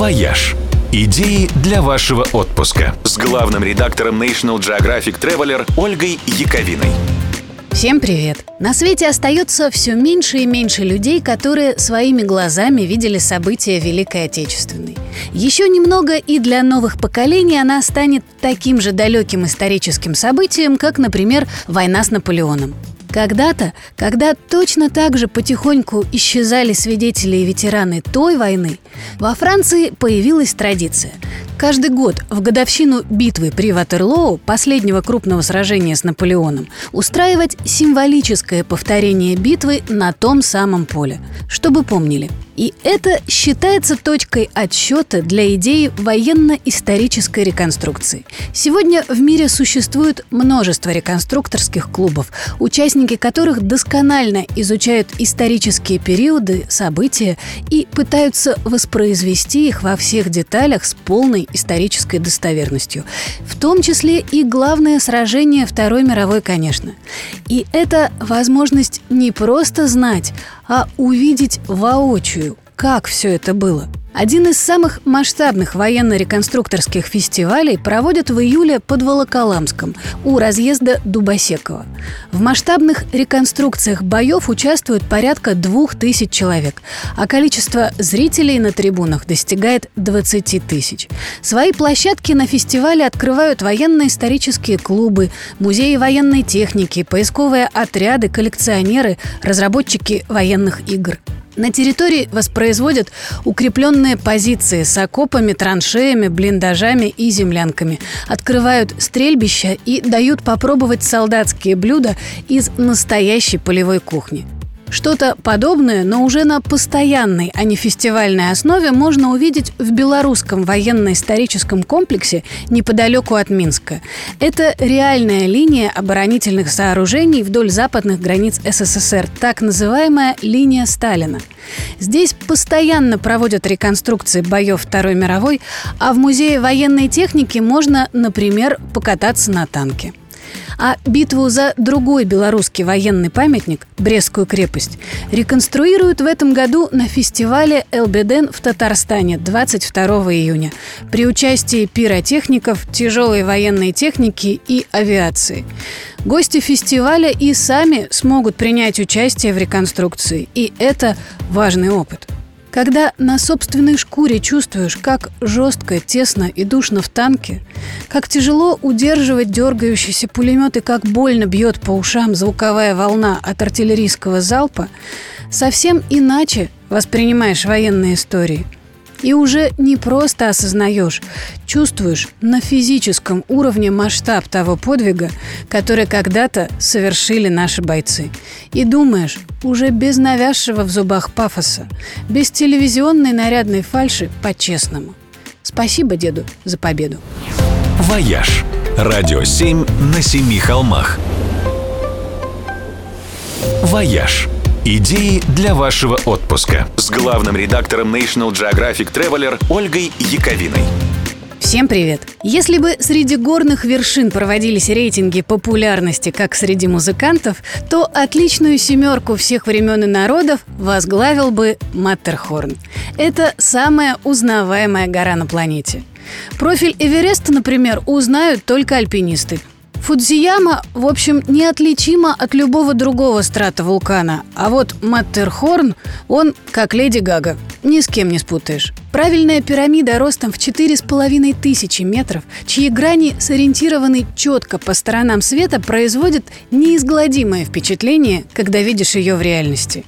«Вояж». Идеи для вашего отпуска с главным редактором National Geographic Traveler Ольгой Яковиной. Всем привет! На свете остается все меньше и меньше людей, которые своими глазами видели события Великой Отечественной. Еще немного и для новых поколений она станет таким же далеким историческим событием, как, например, война с Наполеоном. Когда-то, когда точно так же потихоньку исчезали свидетели и ветераны той войны, во Франции появилась традиция. Каждый год в годовщину битвы при Ватерлоу, последнего крупного сражения с Наполеоном, устраивать символическое повторение битвы на том самом поле, чтобы помнили – и это считается точкой отсчета для идеи военно-исторической реконструкции. Сегодня в мире существует множество реконструкторских клубов, участники которых досконально изучают исторические периоды, события и пытаются воспроизвести их во всех деталях с полной исторической достоверностью. В том числе и главное сражение Второй мировой, конечно. И это возможность не просто знать, а увидеть воочию, как все это было – один из самых масштабных военно-реконструкторских фестивалей проводят в июле под Волоколамском у разъезда Дубосекова. В масштабных реконструкциях боев участвуют порядка двух тысяч человек, а количество зрителей на трибунах достигает 20 тысяч. Свои площадки на фестивале открывают военно-исторические клубы, музеи военной техники, поисковые отряды, коллекционеры, разработчики военных игр. На территории воспроизводят укрепленные позиции с окопами, траншеями, блиндажами и землянками. Открывают стрельбища и дают попробовать солдатские блюда из настоящей полевой кухни. Что-то подобное, но уже на постоянной, а не фестивальной основе можно увидеть в белорусском военно-историческом комплексе неподалеку от Минска. Это реальная линия оборонительных сооружений вдоль западных границ СССР, так называемая линия Сталина. Здесь постоянно проводят реконструкции боев Второй мировой, а в Музее военной техники можно, например, покататься на танке. А битву за другой белорусский военный памятник – Брестскую крепость – реконструируют в этом году на фестивале «Элбеден» в Татарстане 22 июня. При участии пиротехников, тяжелой военной техники и авиации. Гости фестиваля и сами смогут принять участие в реконструкции, и это важный опыт – когда на собственной шкуре чувствуешь, как жестко, тесно и душно в танке, как тяжело удерживать дергающийся пулемет и как больно бьет по ушам звуковая волна от артиллерийского залпа, совсем иначе воспринимаешь военные истории – и уже не просто осознаешь, чувствуешь на физическом уровне масштаб того подвига, который когда-то совершили наши бойцы. И думаешь, уже без навязшего в зубах пафоса, без телевизионной нарядной фальши по-честному. Спасибо деду за победу. «Вояж» – радио 7 на семи холмах. «Вояж» – Идеи для вашего отпуска с главным редактором National Geographic Traveler Ольгой Яковиной. Всем привет! Если бы среди горных вершин проводились рейтинги популярности, как среди музыкантов, то отличную семерку всех времен и народов возглавил бы Маттерхорн. Это самая узнаваемая гора на планете. Профиль Эвереста, например, узнают только альпинисты. Фудзияма, в общем, неотличима от любого другого страта вулкана. А вот Маттерхорн, он как Леди Гага. Ни с кем не спутаешь. Правильная пирамида ростом в четыре с половиной тысячи метров, чьи грани сориентированы четко по сторонам света, производит неизгладимое впечатление, когда видишь ее в реальности.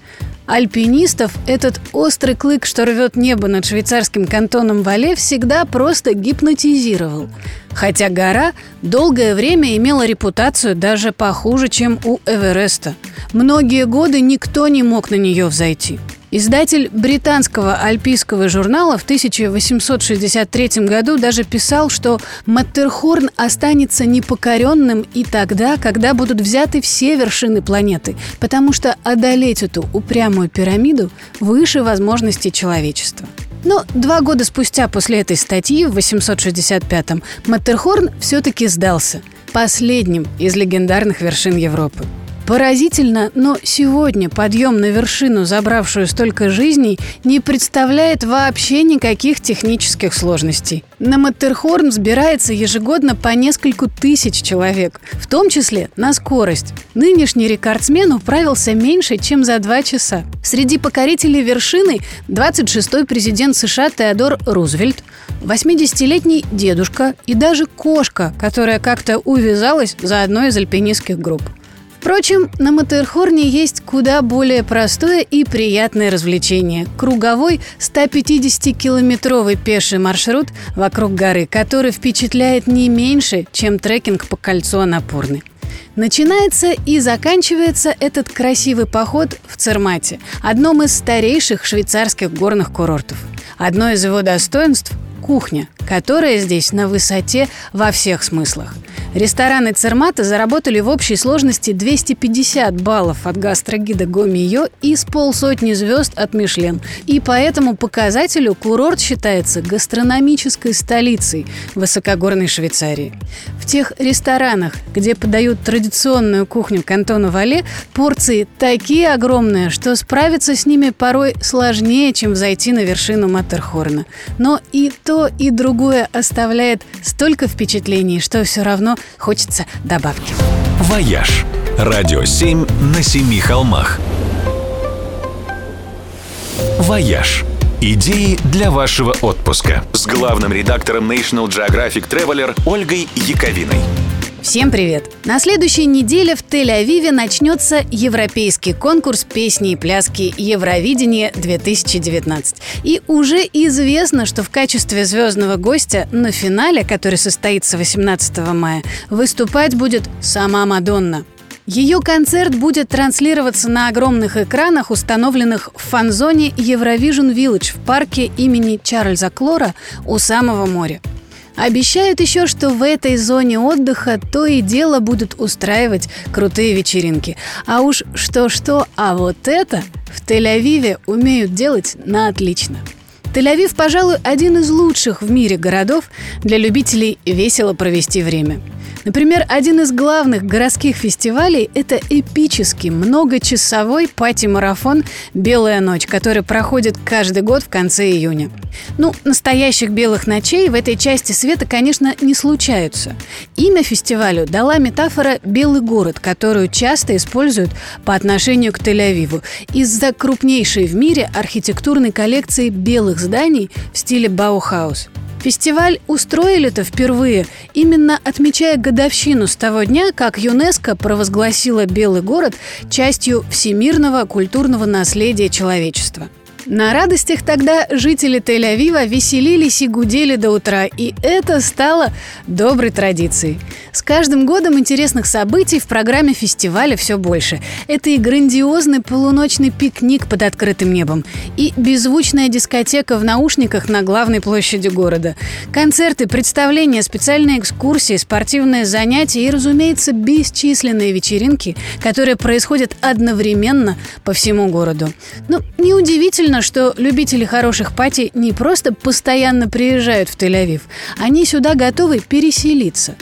Альпинистов этот острый клык, что рвет небо над швейцарским кантоном Вале, всегда просто гипнотизировал. Хотя гора долгое время имела репутацию даже похуже, чем у Эвереста. Многие годы никто не мог на нее взойти. Издатель британского альпийского журнала в 1863 году даже писал, что Маттерхорн останется непокоренным и тогда, когда будут взяты все вершины планеты, потому что одолеть эту упрямую пирамиду выше возможностей человечества. Но два года спустя после этой статьи в 865-м Маттерхорн все-таки сдался, последним из легендарных вершин Европы. Поразительно, но сегодня подъем на вершину, забравшую столько жизней, не представляет вообще никаких технических сложностей. На Маттерхорн взбирается ежегодно по нескольку тысяч человек, в том числе на скорость. Нынешний рекордсмен управился меньше, чем за два часа. Среди покорителей вершины 26-й президент США Теодор Рузвельт, 80-летний дедушка и даже кошка, которая как-то увязалась за одной из альпинистских групп. Впрочем, на Матерхорне есть куда более простое и приятное развлечение – круговой 150-километровый пеший маршрут вокруг горы, который впечатляет не меньше, чем трекинг по кольцу Анапурны. Начинается и заканчивается этот красивый поход в Цермате, одном из старейших швейцарских горных курортов. Одно из его достоинств – кухня, которая здесь на высоте во всех смыслах – Рестораны Цермата заработали в общей сложности 250 баллов от гастрогида Гомио и с полсотни звезд от Мишлен. И по этому показателю курорт считается гастрономической столицей высокогорной Швейцарии. В тех ресторанах, где подают традиционную кухню кантона Вале, порции такие огромные, что справиться с ними порой сложнее, чем зайти на вершину Маттерхорна. Но и то, и другое оставляет столько впечатлений, что все равно хочется добавки. «Вояж» – радио 7 на семи холмах. «Вояж» – идеи для вашего отпуска с главным редактором National Geographic Traveler Ольгой Яковиной. Всем привет! На следующей неделе в Тель-Авиве начнется европейский конкурс песни и пляски Евровидение-2019. И уже известно, что в качестве звездного гостя на финале, который состоится 18 мая, выступать будет сама Мадонна. Ее концерт будет транслироваться на огромных экранах, установленных в фан-зоне Eurovision Village в парке имени Чарльза Клора у самого моря. Обещают еще, что в этой зоне отдыха то и дело будут устраивать крутые вечеринки. А уж что-что, а вот это в Тель-Авиве умеют делать на отлично. Тель-Авив, пожалуй, один из лучших в мире городов для любителей весело провести время – Например, один из главных городских фестивалей – это эпический многочасовой пати-марафон «Белая ночь», который проходит каждый год в конце июня. Ну, настоящих белых ночей в этой части света, конечно, не случаются. Имя фестивалю дала метафора «белый город», которую часто используют по отношению к Тель-Авиву из-за крупнейшей в мире архитектурной коллекции белых зданий в стиле Баухаус – Фестиваль устроили-то впервые, именно отмечая годовщину с того дня, как ЮНЕСКО провозгласила Белый город частью всемирного культурного наследия человечества – на радостях тогда жители Тель-Авива веселились и гудели до утра, и это стало доброй традицией. С каждым годом интересных событий в программе фестиваля все больше. Это и грандиозный полуночный пикник под открытым небом, и беззвучная дискотека в наушниках на главной площади города, концерты, представления, специальные экскурсии, спортивные занятия и, разумеется, бесчисленные вечеринки, которые происходят одновременно по всему городу. Ну, неудивительно, Удивительно, что любители хороших пати не просто постоянно приезжают в Тель-Авив, они сюда готовы переселиться.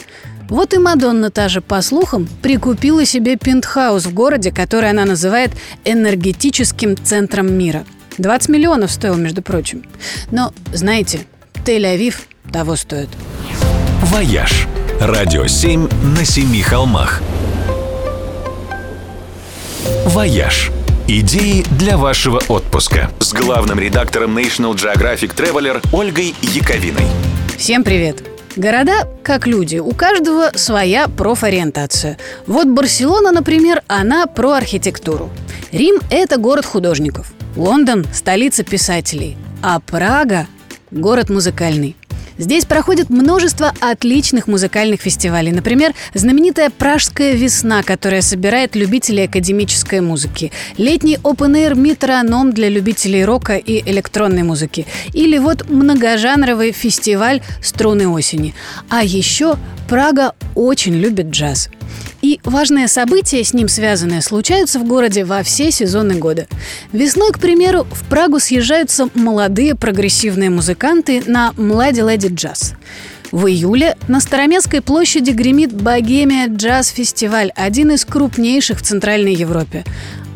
Вот и Мадонна та же, по слухам, прикупила себе пентхаус в городе, который она называет энергетическим центром мира. 20 миллионов стоил, между прочим. Но, знаете, Тель-Авив того стоит. «Вояж» – радио 7 на семи холмах. «Вояж» Идеи для вашего отпуска с главным редактором National Geographic Traveler Ольгой Яковиной. Всем привет! Города как люди, у каждого своя профориентация. Вот Барселона, например, она про архитектуру. Рим – это город художников. Лондон – столица писателей. А Прага – город музыкальный. Здесь проходит множество отличных музыкальных фестивалей. Например, знаменитая «Пражская весна», которая собирает любителей академической музыки. Летний open-air «Метроном» для любителей рока и электронной музыки. Или вот многожанровый фестиваль «Струны осени». А еще Прага очень любит джаз. И важные события, с ним связанные, случаются в городе во все сезоны года. Весной, к примеру, в Прагу съезжаются молодые прогрессивные музыканты на «Млади Леди Джаз». В июле на Староместской площади гремит Богемия джаз-фестиваль, один из крупнейших в Центральной Европе.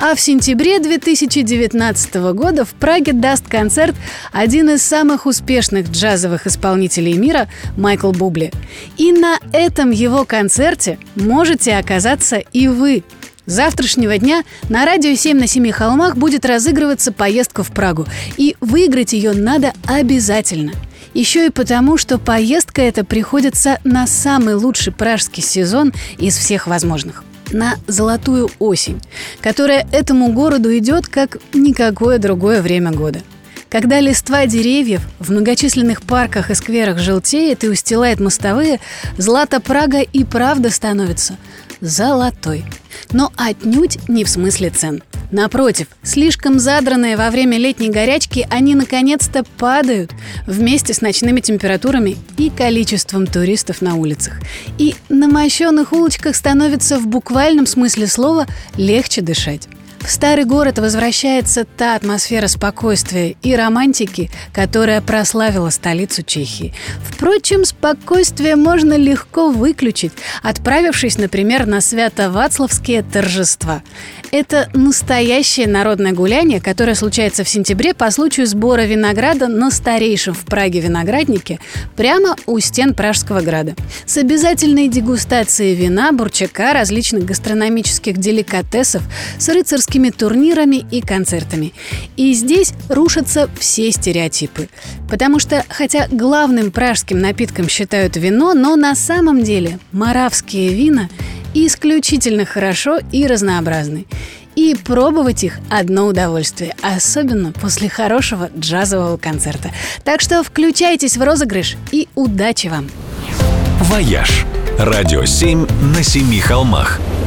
А в сентябре 2019 года в Праге даст концерт один из самых успешных джазовых исполнителей мира Майкл Бубли. И на этом его концерте можете оказаться и вы. С завтрашнего дня на радио 7 на семи холмах будет разыгрываться поездка в Прагу. И выиграть ее надо обязательно – еще и потому, что поездка эта приходится на самый лучший пражский сезон из всех возможных на золотую осень, которая этому городу идет как никакое другое время года. Когда листва деревьев в многочисленных парках и скверах желтеет и устилает мостовые, Злата Прага и правда становится золотой. Но отнюдь не в смысле цен – Напротив, слишком задранные во время летней горячки, они наконец-то падают вместе с ночными температурами и количеством туристов на улицах. И на мощенных улочках становится в буквальном смысле слова легче дышать. В старый город возвращается та атмосфера спокойствия и романтики, которая прославила столицу Чехии. Впрочем, спокойствие можно легко выключить, отправившись, например, на свято-вацлавские торжества. Это настоящее народное гуляние, которое случается в сентябре по случаю сбора винограда на старейшем в Праге винограднике прямо у стен Пражского града. С обязательной дегустацией вина, бурчака, различных гастрономических деликатесов, с рыцарскими турнирами и концертами. И здесь рушатся все стереотипы. Потому что, хотя главным пражским напитком считают вино, но на самом деле маравские вина – исключительно хорошо и разнообразны. И пробовать их одно удовольствие, особенно после хорошего джазового концерта. Так что включайтесь в розыгрыш и удачи вам! «Вояж» – радио 7 на семи холмах –